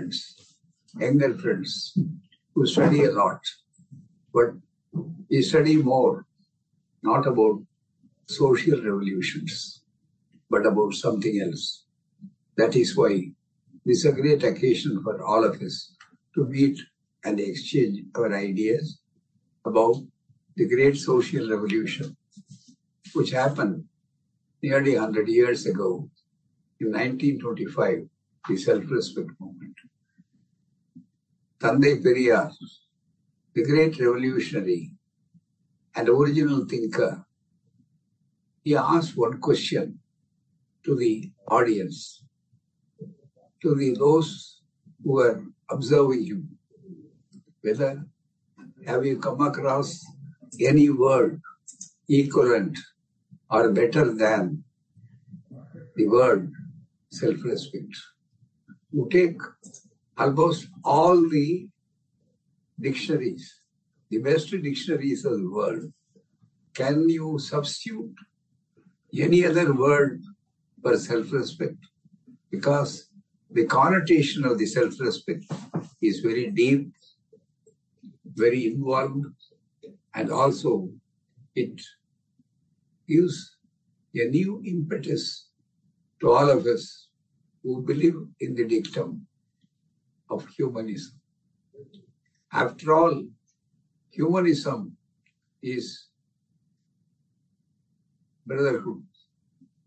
friends, younger friends who study a lot, but we study more, not about social revolutions, but about something else. That is why this is a great occasion for all of us to meet and exchange our ideas about the great social revolution which happened nearly 100 years ago in 1925, the self-respect movement. Tandai Periyar, the great revolutionary and original thinker, he asked one question to the audience, to the those who were observing him, whether have you come across any word equivalent or better than the word self-respect? You take almost all the dictionaries, the best dictionaries of the world. Can you substitute any other word for self-respect? Because the connotation of the self-respect is very deep, very involved, and also it gives a new impetus to all of us who believe in the dictum of humanism. After all, humanism is brotherhood,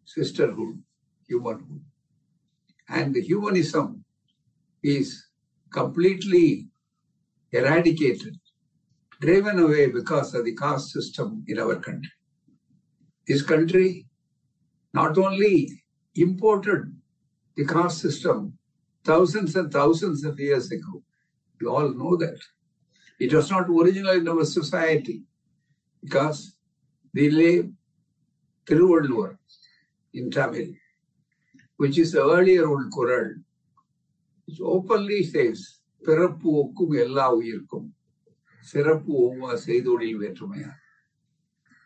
sisterhood, humanhood. And the humanism is completely eradicated, driven away because of the caste system in our country. This country not only imported the caste system thousands and thousands of years ago. You all know that. It was not original in our society because they lay Tiruvalluvar in Tamil, which is the earlier old Quran, which openly says, பிறப்பு ஒக்கும் எல்லா உயிர்க்கும் சிறப்பு ஒவ்வா செய்தொழில் வேற்றுமையா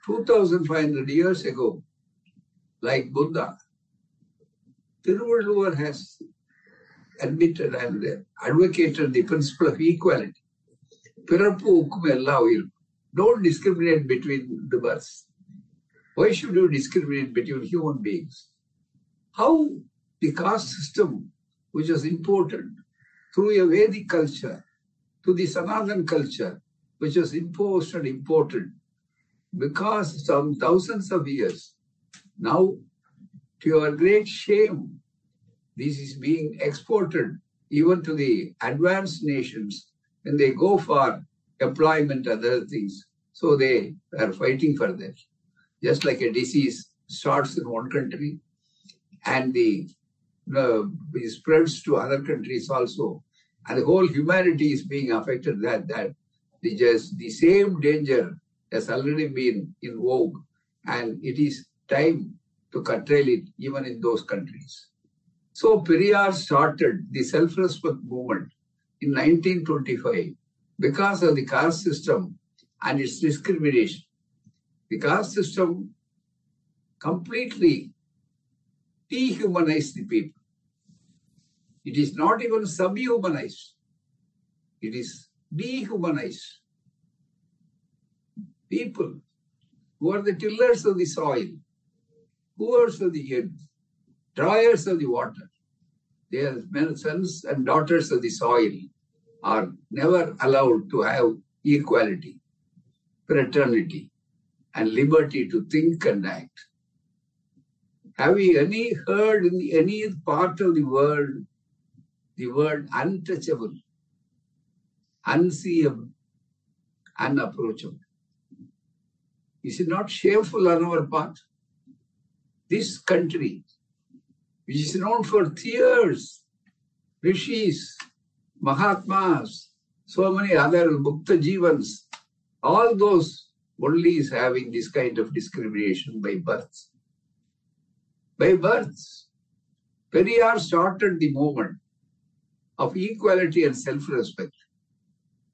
2500 years ago like buddha Tiruvalluvar has admitted and advocated the principle of equality. பிறப்பு ஒக்கும் எல்லா உயிரும். Don't discriminate between the births. Why should you discriminate between human beings? How the caste system, which was imported through a Vedic culture to the Sanatan culture, which was imposed and imported because some thousands of years, now to your great shame, this is being exported even to the advanced nations when they go for employment other things. So they are fighting for that. Just like a disease starts in one country and the uh, spreads to other countries also, and the whole humanity is being affected. That that the just the same danger has already been in vogue, and it is time to curtail it even in those countries. So Periyar started the self-respect movement in 1925 because of the caste system and its discrimination. The caste system completely dehumanized the people. It is not even subhumanized. It is dehumanized. People who are the tillers of the soil, hoers of the earth, drawers of the water, their sons and daughters of the soil are never allowed to have equality, fraternity, and liberty to think and act. Have you any heard in any part of the world the word untouchable, unseeable, unapproachable? Is it not shameful on our part? This country, which is known for tears, rishis, Mahatmas, so many other Mukta Jivans, all those only is having this kind of discrimination by birth. By birth, Periyar started the movement of equality and self-respect.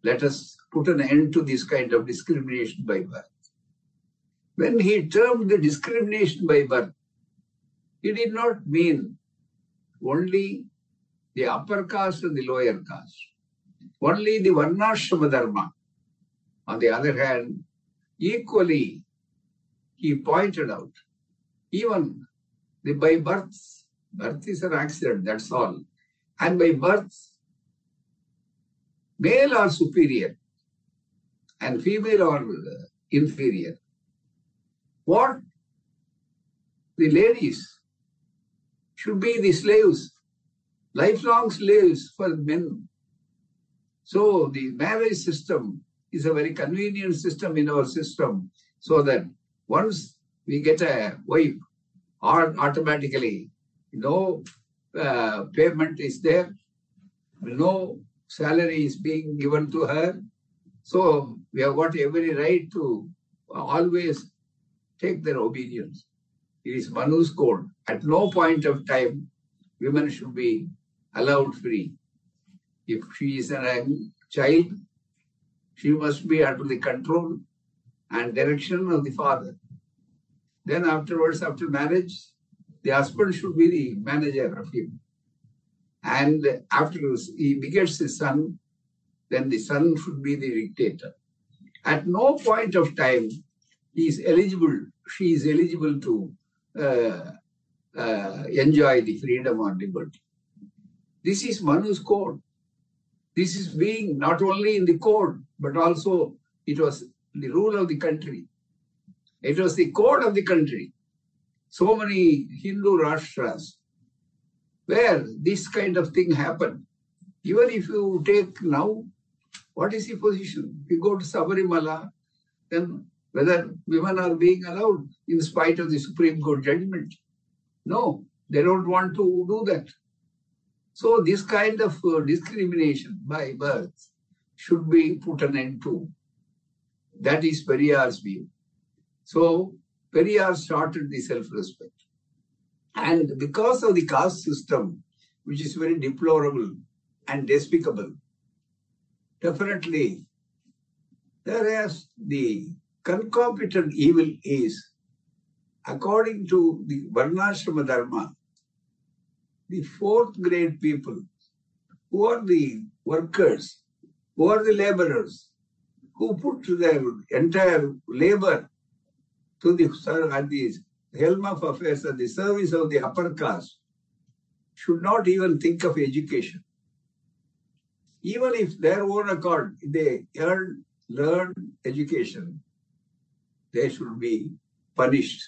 Let us put an end to this kind of discrimination by birth. When he termed the discrimination by birth, he did not mean only the upper caste and the lower caste. Only the Varnashrama Dharma, on the other hand, equally, he pointed out, even the by birth, birth is an accident, that's all. And by birth, male are superior and female are inferior. What the ladies should be the slaves, lifelong slaves for men. So the marriage system is a very convenient system in our system so that once we get a wife, or automatically no uh, payment is there, no salary is being given to her. So we have got every right to always take their obedience. It is Manu's code. At no point of time, women should be allowed free. If she is a child, she must be under the control and direction of the father. Then afterwards, after marriage, the husband should be the manager of him. And after he begets his son, then the son should be the dictator. At no point of time he is eligible, she is eligible to Uh, uh, enjoy the freedom or liberty. This is Manu's code. This is being not only in the code, but also it was the rule of the country. It was the code of the country. So many Hindu Rashtras where this kind of thing happened. Even if you take now, what is the position? You go to Sabarimala, then whether women are being allowed in spite of the Supreme Court judgment. No, they don't want to do that. So this kind of uh, discrimination by birth should be put an end to. That is Periyar's view. So Periyar started the self-respect. And because of the caste system, which is very deplorable and despicable, definitely there is the concomitant evil is, according to the Varnashrama Dharma, the fourth grade people, who are the workers, who are the laborers, who put their entire labor to the, at the helm of affairs at the service of the upper caste, should not even think of education. Even if their own accord, they earn, learn education, they should be punished.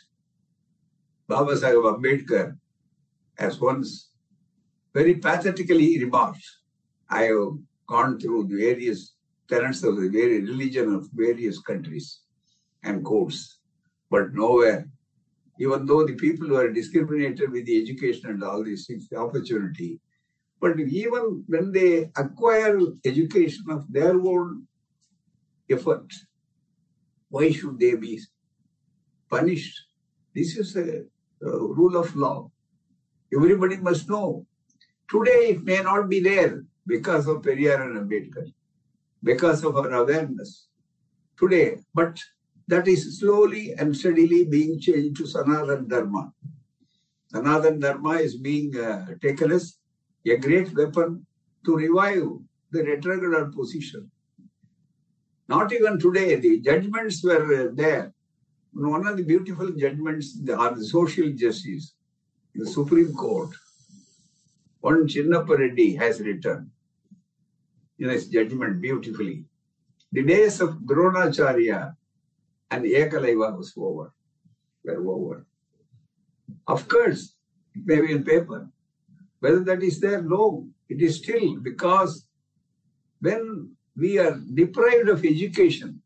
Baba Sahib Ambedkar has once very pathetically remarked, I have gone through the various tenets of the very religion of various countries and courts, but nowhere, even though the people were discriminated with the education and all these things, the opportunity, but even when they acquire education of their own effort, why should they be punished? This is a, a rule of law. Everybody must know. Today it may not be there because of Periyar and Ambedkar, because of our awareness today, but that is slowly and steadily being changed to Sanatan Dharma. Sanatan Dharma is being uh, taken as a great weapon to revive the retrograde position. Not even today, the judgments were uh, there. One of the beautiful judgments are the social justice, the Supreme Court. One Chinnappa Reddy has written in his judgment beautifully. The days of Dronacharya and Ekalavya was over, were over. Of course, it may be in paper. Whether that is there, no. It is still because when we are deprived of education,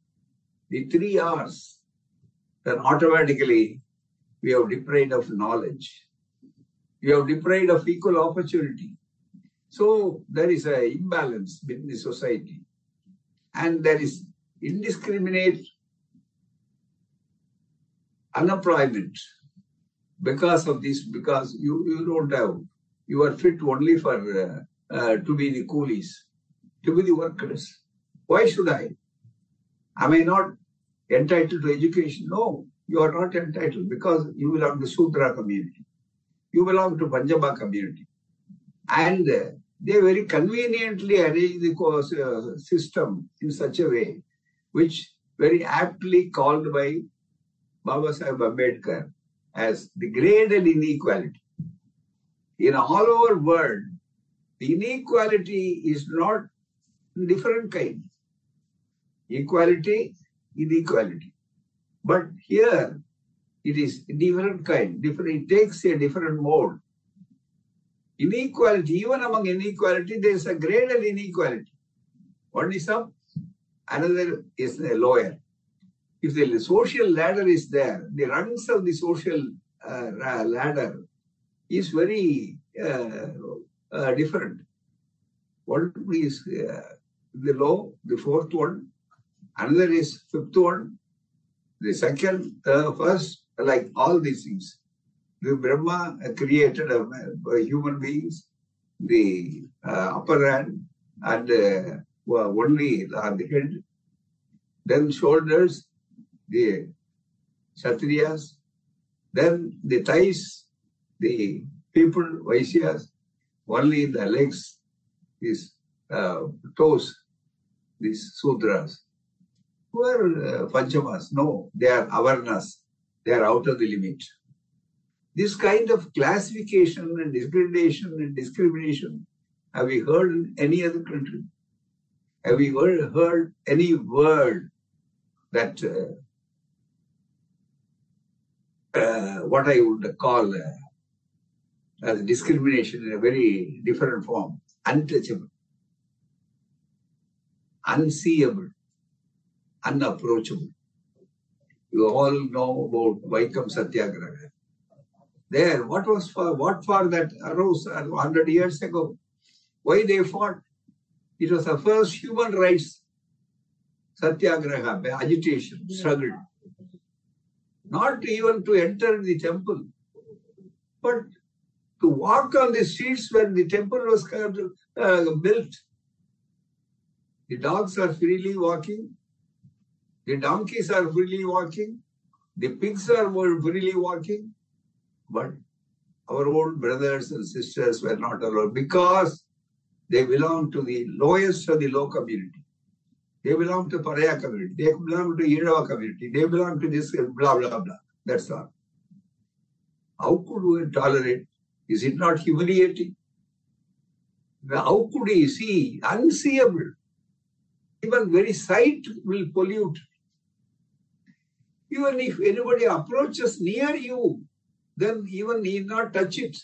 the three R's, then automatically we are deprived of knowledge. We are deprived of equal opportunity. So there is an imbalance within the society. And there is indiscriminate unemployment because of this, because you, you don't have, you are fit only for uh, uh, to be the coolies to be the workers. Why should I? Am I not entitled to education? No, you are not entitled because you belong to Sudra community. You belong to Panchama community. And uh, they very conveniently arrange the course, uh, system in such a way, which very aptly called by Baba Sahib Ambedkar as the graded inequality. In all over world, the inequality is not different kind. Equality, inequality. But here, it is different kind, different, it takes a different mode. Inequality, even among inequality, there is a graded inequality. One is up, another is a lawyer. If the social ladder is there, the rungs of the social uh, ladder is very uh, uh, different. One is uh, the law, the fourth one, another is fifth one, the second, first, like all these things. The Brahma created a, a human beings, the uh, upper hand and uh, only on the head, then shoulders, the Kshatriyas, then the thighs, the people, Vaishyas, only the legs, these uh, toes, these Sudras. Who are uh, Panchamas? No, they are avarnas. They are out of the limit. This kind of classification and discrimination and discrimination, have we heard in any other country? Have we heard, heard any word that uh, uh, what I would call uh, as discrimination in a very different form, untouchable, unseeable, unapproachable. You all know about Vaikam Satyagraha. There, what was for what for that arose hundred years ago? Why they fought? It was the first human rights satyagraha, agitation, struggle. Not even to enter the temple, but to walk on the streets when the temple was uh, built. The dogs are freely walking, the donkeys are freely walking, the pigs are freely walking, but our own brothers and sisters were not allowed because they belong to the lowest of the low community. They belong to Paraya community. They belong to Irava community. They belong to this blah, blah, blah. That's all. How could we tolerate is it not humiliating? How could he see? Unseeable. Even very sight will pollute. Even if anybody approaches near you, then even need not touch it.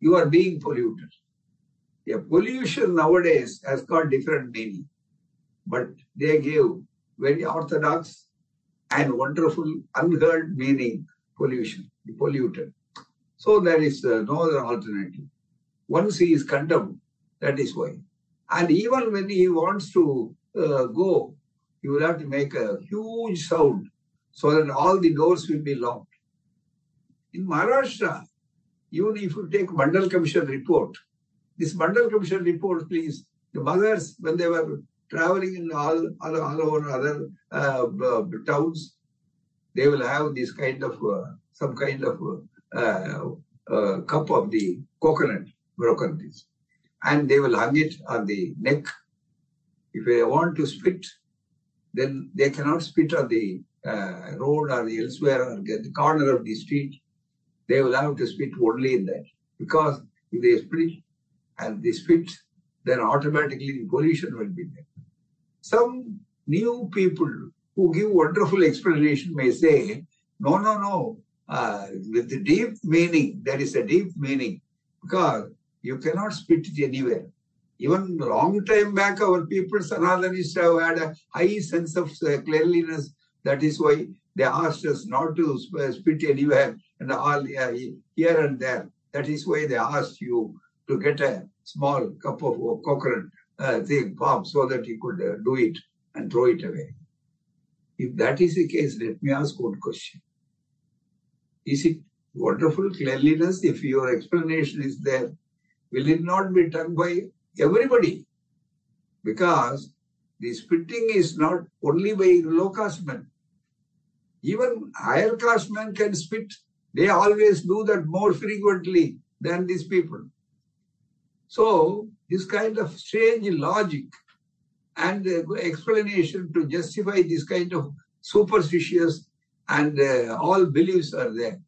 You are being polluted. A pollution nowadays has got different meaning, but they give very orthodox and wonderful, unheard meaning pollution, polluted. So there is uh, no other alternative. Once he is condemned, that is why. And even when he wants to uh, go, he will have to make a huge sound so that all the doors will be locked. In Maharashtra, even if you take Mandal Commission report, this Mandal Commission report, please, the mothers, when they were traveling in all, all, all over other uh, towns, they will have this kind of, uh, some kind of uh, uh, cup of the coconut broken piece. And they will hang it on the neck. If they want to spit, then they cannot spit on the uh, road or elsewhere or the corner of the street. They will have to spit only in that. Because if they spit and they spit, then automatically the pollution will be there. Some new people who give wonderful explanation may say, no, no, no, uh, with the deep meaning, there is a deep meaning because you cannot spit it anywhere. Even long time back, our people, Sanatanists, have had a high sense of uh, cleanliness. That is why they asked us not to uh, spit anywhere and all uh, here and there. That is why they asked you to get a small cup of coconut uh, thing, palm, so that you could uh, do it and throw it away. If that is the case, let me ask one question. Is it wonderful cleanliness if your explanation is there? Will it not be done by everybody? Because the spitting is not only by low caste men. Even higher caste men can spit. They always do that more frequently than these people. So this kind of strange logic and uh, explanation to justify this kind of superstitious and uh, all beliefs are there.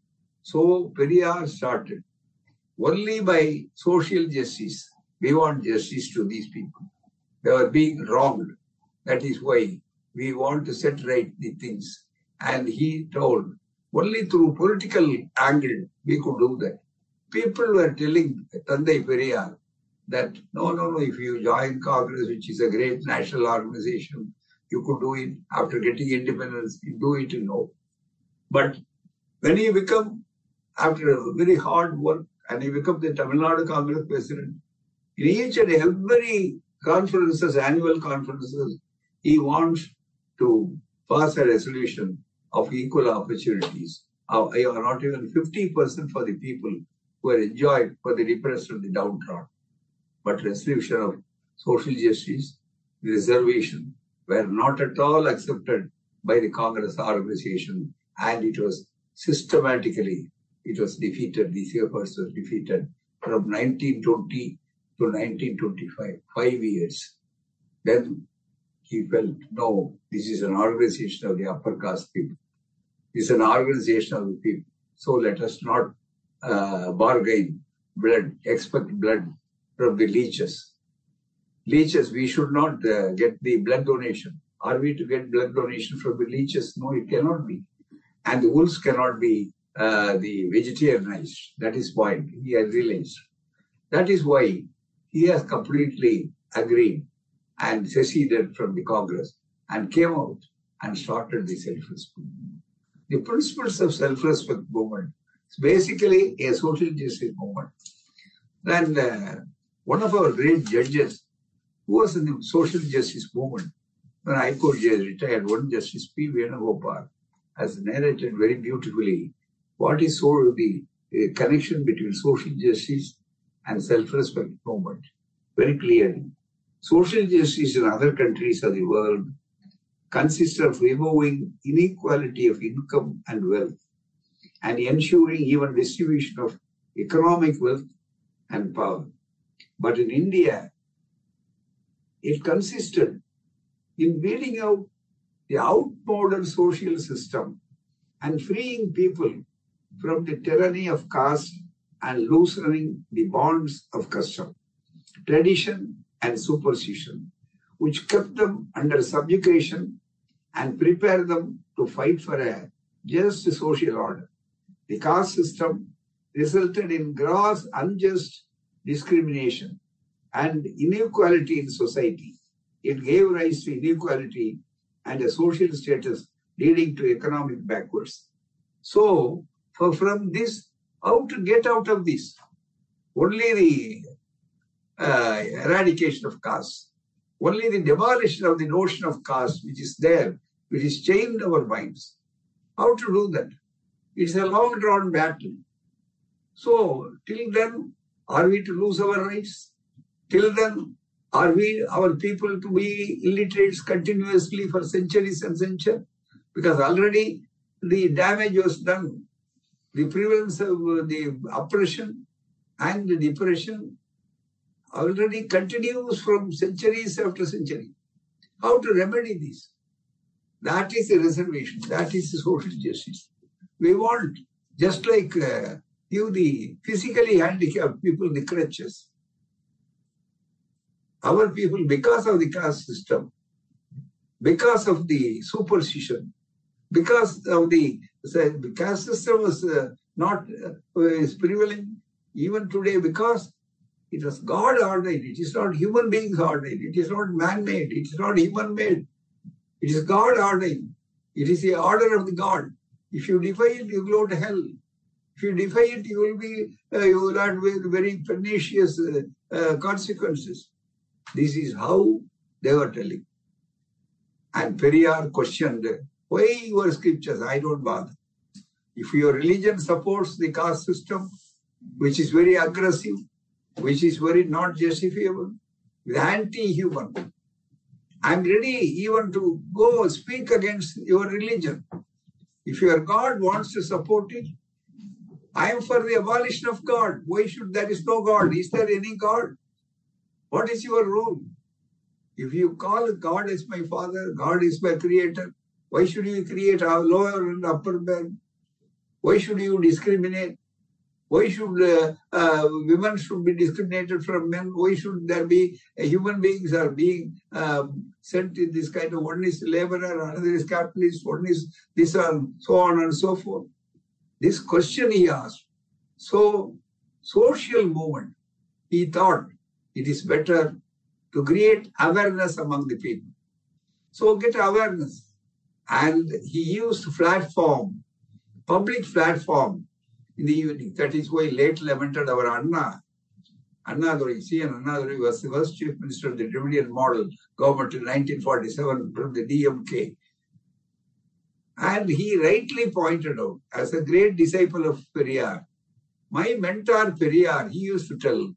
So Periyar started only by social justice. We want justice to these people. They are being wronged. That is why we want to set right the things. And he told only through political angle we could do that. People were telling Tandai Periyar that no, no, no, if you join Congress, which is a great national organization, you could do it after getting independence, you do it, you know. But when you become, after a very hard work, and he became the Tamil Nadu Congress president, in each and every conferences, annual conferences, he wants to pass a resolution of equal opportunities. Uh, not even 50% for the people who are enjoyed for the repressed and the downtrodden but resolution of social justice, reservation were not at all accepted by the Congress organization and it was systematically, it was defeated, the efforts was defeated from 1920 to 1925, five years. Then he felt, no, this is an organization of the upper caste people. This is an organization of the people. So let us not uh, bargain blood, expect blood from the leeches. Leeches, we should not uh, get the blood donation. Are we to get blood donation from the leeches? No, it cannot be. And the wolves cannot be uh, the vegetarianized. That is why he has realized. That is why he has completely agreed and seceded from the Congress and came out and started the self-respect movement. The principles of self-respect movement is basically a social justice movement. And uh, one of our great judges who was in the social justice movement, when High Court retired, one Justice P. Venugopal has narrated very beautifully what is so the uh, connection between social justice and self-respect movement very clearly. Social justice in other countries of the world consists of removing inequality of income and wealth and ensuring even distribution of economic wealth and power. But in India, it consisted in weeding out the outmoded social system and freeing people from the tyranny of caste and loosening the bonds of custom, tradition, and superstition, which kept them under subjugation and prepared them to fight for a just social order. The caste system resulted in gross, unjust discrimination and inequality in society. It gave rise to inequality and a social status leading to economic backwards. So, for, from this, how to get out of this? Only the uh, eradication of caste, only the demolition of the notion of caste, which is there, which is chained our minds. How to do that? It's a long drawn battle. So, till then, are we to lose our rights? Till then, are we, our people, to be illiterates continuously for centuries and centuries? Because already the damage was done. The prevalence of the oppression and the depression already continues from centuries after century. How to remedy this? That is the reservation. That is the social justice. We want, just like uh, the physically handicapped people the crutches. Our people, because of the caste system, because of the superstition, because of the, the caste system was uh, not uh, is prevailing even today because it was God ordained. It is not human beings ordained. It is not man-made. It is not human-made. It is God ordained. It is the order of the God. If you defy it, you go to hell. If you defy it, you will be uh, you will have very pernicious uh, uh, consequences. This is how they were telling. And Periyar questioned, why your scriptures? I don't bother. If your religion supports the caste system, which is very aggressive, which is very not justifiable, anti-human, I'm ready even to go speak against your religion. If your God wants to support it, I am for the abolition of God. Why should there is no God? Is there any God? What is your role? If you call God as my father, God is my creator, why should you create a lower and upper man? Why should you discriminate? Why should uh, uh, women should be discriminated from men? Why should there be uh, human beings are being um, sent in this kind of one is laborer, another is capitalist, one is this and so on and so forth. This question he asked. So social movement, he thought it is better to create awareness among the people. So get awareness. And he used platform, public platform in the evening. That is why late lamented our Anna. Annadurai, C.N. Annadurai was the first chief minister of the Dravidian model government in 1947 from the DMK. And he rightly pointed out, as a great disciple of Periyar, my mentor Periyar, he used to tell,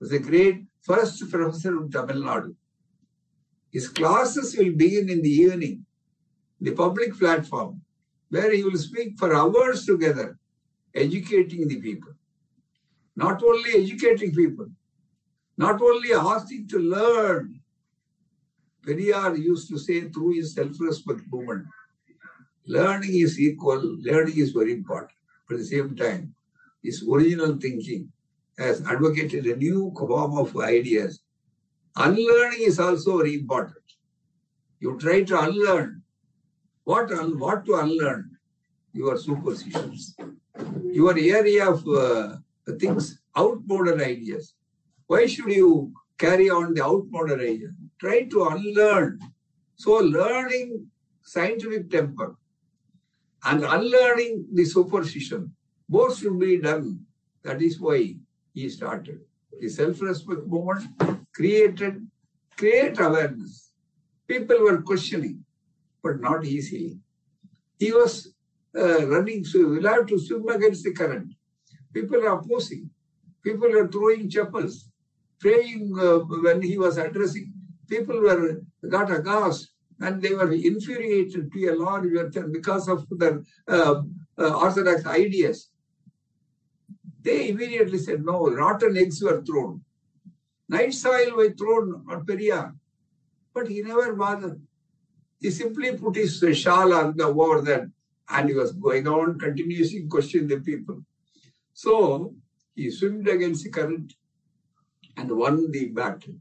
was a great first professor of Tamil Nadu. His classes will begin in the evening, the public platform, where he will speak for hours together educating the people. Not only educating people, not only asking to learn. Periyar used to say through his self-respect movement, learning is equal, learning is very important. But at the same time, his original thinking has advocated a new form of ideas. Unlearning is also very important. You try to unlearn. What, un- what to unlearn? Your superstitions your area of uh, things, outmoded ideas. Why should you carry on the outmoded ideas? Try to unlearn. So learning scientific temper and unlearning the superstition, both should be done. That is why he started. The self-respect movement created, create awareness. People were questioning, but not easily. He was uh, running, so we'll have to swim against the current. People are opposing. People are throwing chapels, praying uh, when he was addressing. People were got aghast and they were infuriated to a large extent because of their uh, uh, orthodox ideas. They immediately said, no, rotten eggs were thrown. Night soil was thrown on Periyar. But he never bothered. He simply put his shawl on the over that and he was going on continuously questioning the people. So he swam against the current and won the battle.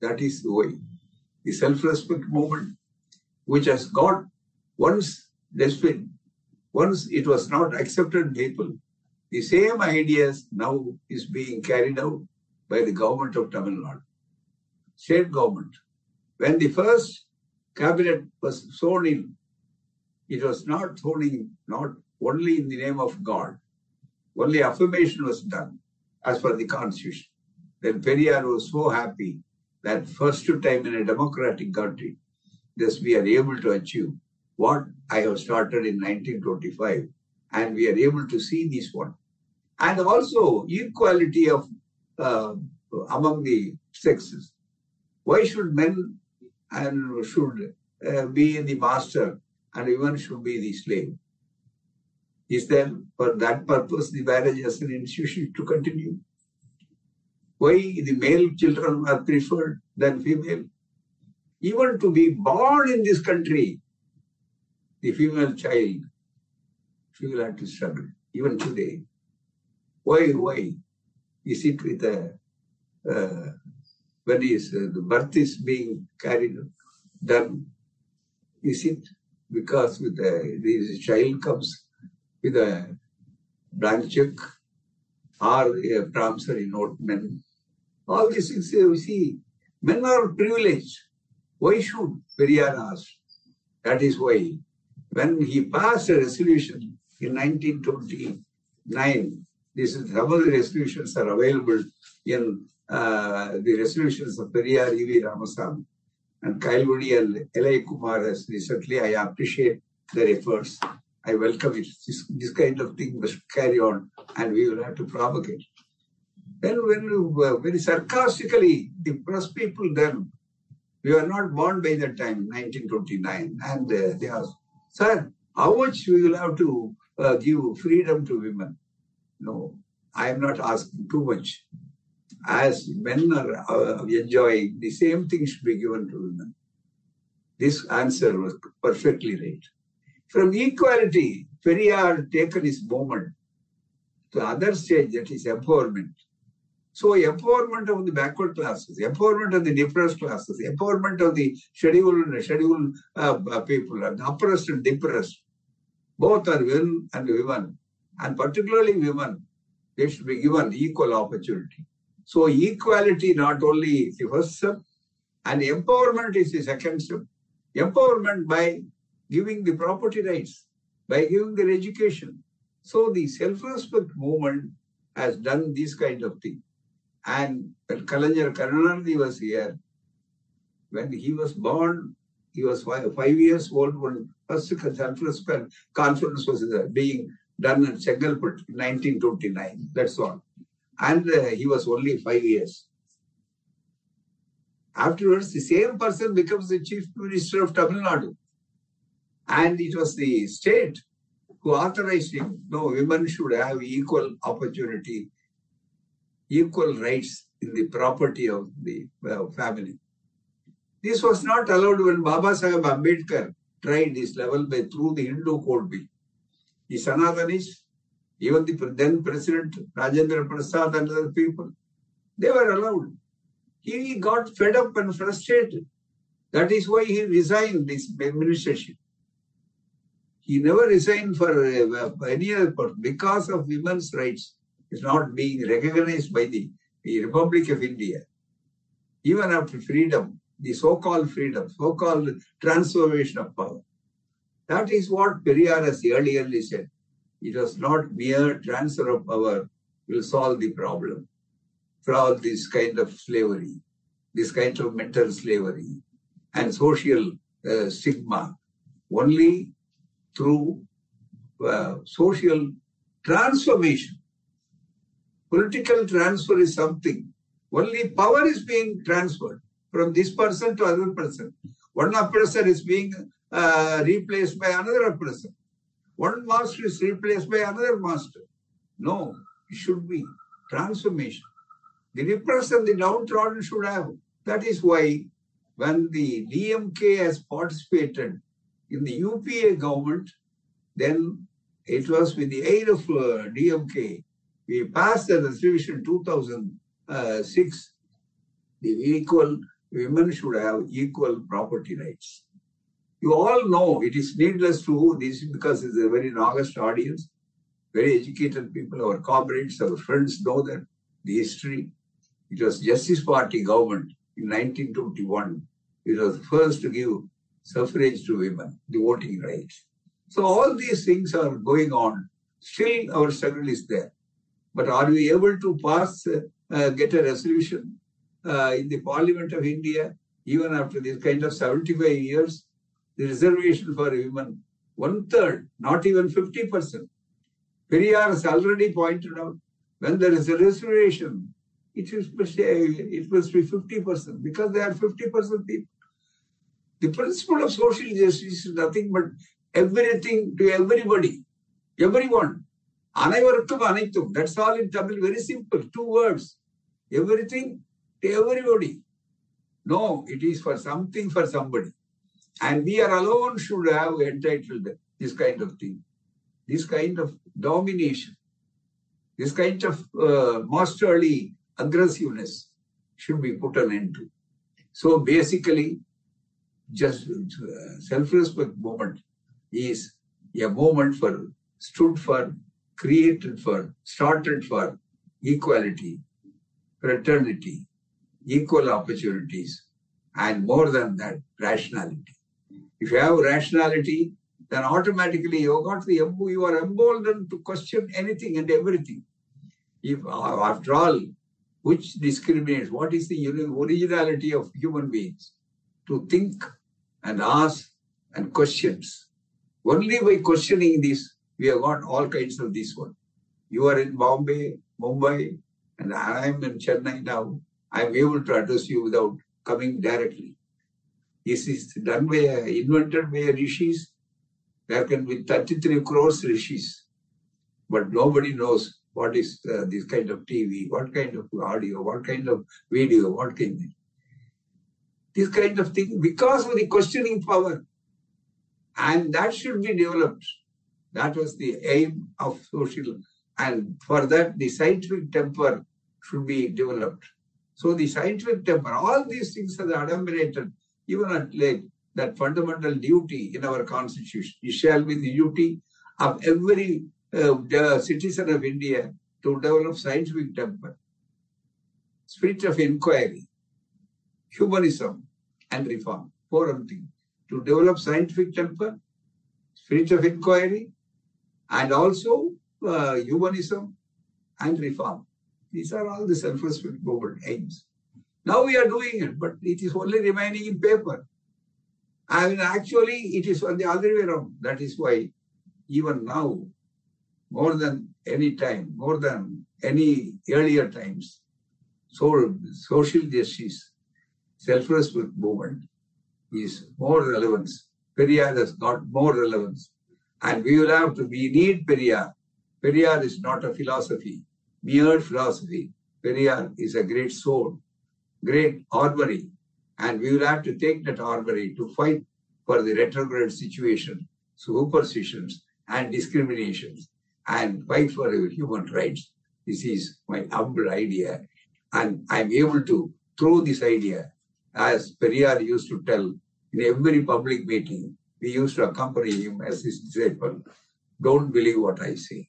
That is the way. The self-respect movement, which has got once destined, once it was not accepted people, the same ideas now is being carried out by the government of Tamil Nadu, state government. When the first cabinet was sworn in it was not thrown in, not only in the name of God. Only affirmation was done as per the constitution. Then Periyar was so happy that first time in a democratic country, this we are able to achieve what I have started in 1925, and we are able to see this one. And also equality of uh, among the sexes. Why should men and should uh, be the master and women should be the slave. Is there for that purpose the marriage as an institution to continue? Why the male children are preferred than female? Even to be born in this country, the female child, she will have to struggle, even today. Why, why? Is it with a, uh, when is uh, the birth is being carried, done? Is it because with the, the child comes with a blank check or a promissory note men. All these things you see, men are privileged. Why should Periyar ask? That is why when he passed a resolution in 1929, this is some of the resolutions are available in the resolutions of Periyar E.V. Ramasamy and Kailvudi and L.A. Kumar has recently. I appreciate their efforts. I welcome it. This, this kind of thing must carry on and we will have to propagate. Then when uh, very sarcastically, the press people then, we were not born by that time, 1929, and uh, they asked, sir, how much we will have to uh, give freedom to women? No, I am not asking too much. As men are uh, enjoying, the same thing should be given to women. This answer was perfectly right. From equality, Periyar taken his movement to the other stage, that is empowerment. So empowerment of the backward classes, empowerment of the depressed classes, empowerment of the scheduled scheduled uh people, and oppressed and depressed, both are men and women, and particularly women, they should be given equal opportunity. So equality not only is the first step, and empowerment is the second step. Empowerment by giving the property rights, by giving their education. So the self-respect movement has done this kind of thing. And when Kalaignar Karunanidhi was here, when he was born, he was five, five years old when first self-respect conference was being done at Chengalpet in 1929. That's all. And uh, he was only five years. Afterwards, the same person becomes the chief minister of Tamil Nadu. And it was the state who authorized him. No, women should have equal opportunity, equal rights in the property of the uh, family. This was not allowed when Baba Sahib Ambedkar tried this level by through the Hindu Code Bill. The Sanatanis, even the then President Rajendra Prasad and other people, they were allowed. He got fed up and frustrated. That is why he resigned this administration. He never resigned for uh, any other purpose because of women's rights is not being recognized by the, the Republic of India. Even after freedom, the so-called freedom, so-called transformation of power. That is what Periyar has earlier said. It was not mere transfer of power will solve the problem all this kind of slavery, this kind of mental slavery and social uh, stigma. Only through uh, social transformation. Political transfer is something. Only power is being transferred from this person to other person. One oppressor is being uh, replaced by another oppressor. One master is replaced by another master. No, it should be transformation. The repressed and the downtrodden should have. That is why when the DMK has participated in the UPA government, then it was with the aid of uh, DMK, we passed the resolution 2006, the equal women should have equal property rights. You all know it is needless to this because it's a very august audience, very educated people, our comrades, our friends know that the history. It was Justice Party government in 1921. It was the first to give suffrage to women, the voting rights. So all these things are going on. Still our struggle is there. But are we able to pass, uh, get a resolution uh, in the Parliament of India, even after this kind of 75 years, the reservation for women one third, not even 50%. Periyar has already pointed out when there is a reservation, it, is, eh, it must be 50% because they are 50% people. The principle of social justice is nothing but everything to everybody, everyone. Anaivarukkum. That's all in Tamil, very simple, two words. Everything to everybody. No, it is for something for somebody. And we are alone should have entitled this kind of thing, this kind of domination, this kind of uh, masterly aggressiveness should be put an end to. So basically, just uh, self-respect movement is a movement for, stood for, created for, started for equality, fraternity, equal opportunities, and more than that, rationality. If you have rationality, then automatically you got the you are emboldened to question anything and everything. If after all, which discriminates, what is the originality of human beings? To think and ask and questions. Only by questioning this, we have got all kinds of this one. You are in Bombay, Mumbai, and I am in Chennai now. I am able to address you without coming directly. This is done by, invented by rishis. There can be 33 crores rishis. But nobody knows what is uh, this kind of TV, what kind of audio, what kind of video, what kind of this kind of thing because of the questioning power. And that should be developed. That was the aim of social. And for that, the scientific temper should be developed. So the scientific temper, all these things are adumbrated, even at late, that fundamental duty in our constitution. It shall be the duty of every uh, citizen of India to develop scientific temper, spirit of inquiry, humanism, and reform. Four things. To develop scientific temper, spirit of inquiry, and also uh, humanism and reform. These are all the self-respect aims. Now we are doing it, but it is only remaining in paper. I mean, actually, it is on the other way around. That is why even now, more than any time, more than any earlier times, so social justice, self-respect movement is more relevant. Periyar has got more relevance. And we will have to, we need Periyar. Periyar is not a philosophy, mere philosophy. Periyar is a great soul, great armory. And we will have to take that armory to fight for the retrograde situation, superstitions, and discriminations, and fight for human rights. This is my humble idea. And I'm able to throw this idea, as Periyar used to tell in every public meeting, we used to accompany him as his disciple. Don't believe what I say.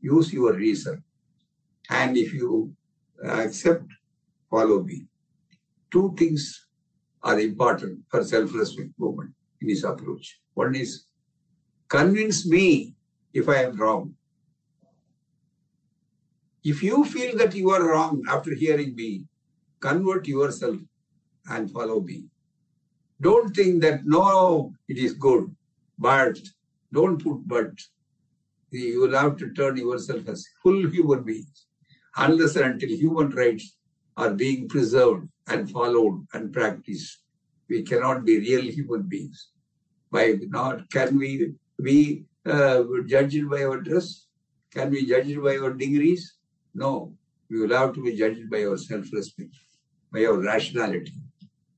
Use your reason. And if you accept, follow me. Two things are important for self-respect movement in his approach. One is convince me if I am wrong. If you feel that you are wrong after hearing me, convert yourself and follow me. Don't think that no, it is good, but don't put but. You will have to turn yourself as full human beings unless and until human rights are being preserved and followed and practiced. We cannot be real human beings. By not can we be uh, judged by our dress? Can we judge it by our degrees? No. We will have to be judged by our self-respect, by our rationality,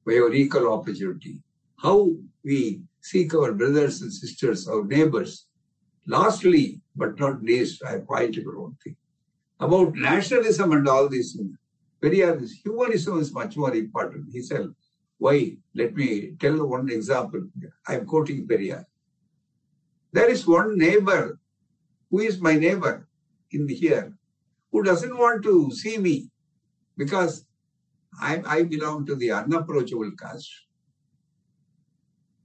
by our equal opportunity. How we seek our brothers and sisters, our neighbors. Lastly, but not least, I pointed out one thing about nationalism and all these things. Periyar, humanism is much more important. He said, why? Let me tell one example. I'm quoting Periyar. There is one neighbor who is my neighbor in here who doesn't want to see me because I, I belong to the unapproachable caste,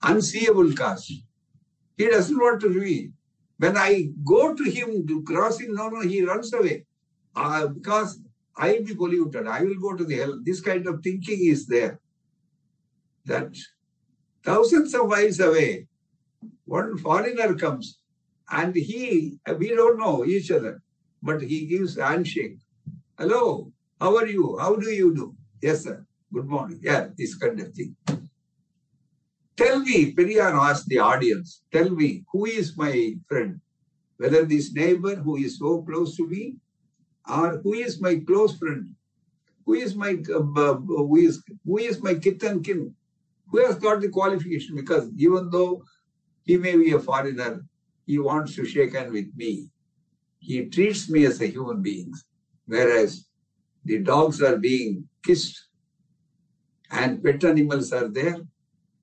unseeable caste. He doesn't want to see. When I go to him to cross him, no, no, he runs away uh, because I will be polluted. I will go to the hell. This kind of thinking is there. That thousands of miles away, one foreigner comes and he, we don't know each other, but he gives handshake. Hello, how are you? How do you do? Yes, sir. Good morning. Yeah, this kind of thing. Tell me, Periyar asked the audience, tell me, who is my friend? Whether this neighbor who is so close to me or who is my close friend? Who is my uh, who is who is my kith and kin? Who has got the qualification? Because even though he may be a foreigner. He wants to shake hand with me. He treats me as a human being, whereas the dogs are being kissed and pet animals are there,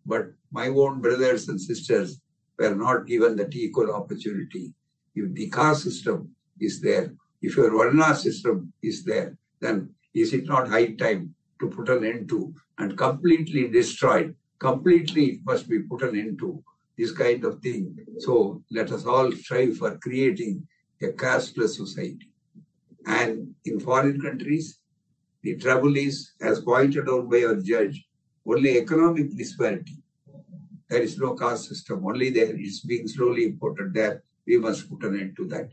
but my own brothers and sisters were not given that equal opportunity. If the caste system is there, if your Varna system is there, then is it not high time to put an end to and completely destroyed, completely it must be put an end to this kind of thing. So let us all strive for creating a casteless society. And in foreign countries, the trouble is, as pointed out by our judge, only economic disparity. There is no caste system, only there is being slowly imported there. We must put an end to that.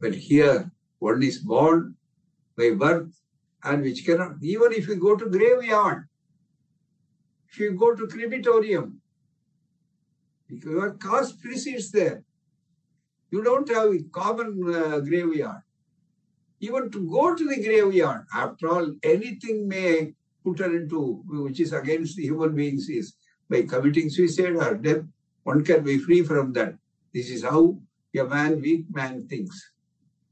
But here, one is born by birth and which cannot, even if you go to graveyard, if you go to crematorium, because your caste precedes there. You don't have a common uh, graveyard. even to go to the graveyard. After all, anything may put her into, which is against the human beings, is by committing suicide or death, one can be free from that. This is how a man, weak man thinks.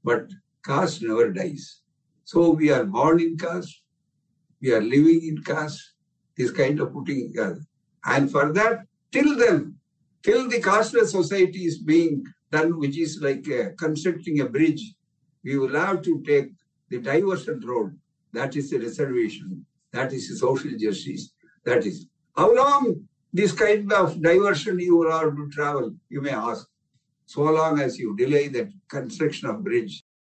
But caste never dies. So we are born in caste, we are living in caste, this kind of putting together. And for that, till then, till the casteless society is being done, which is like uh, constructing a bridge, we will have to take the diversion road. That is the reservation. That is the social justice. That is. How long this kind of diversion you will have to travel, you may ask. So long as you delay the construction of bridge,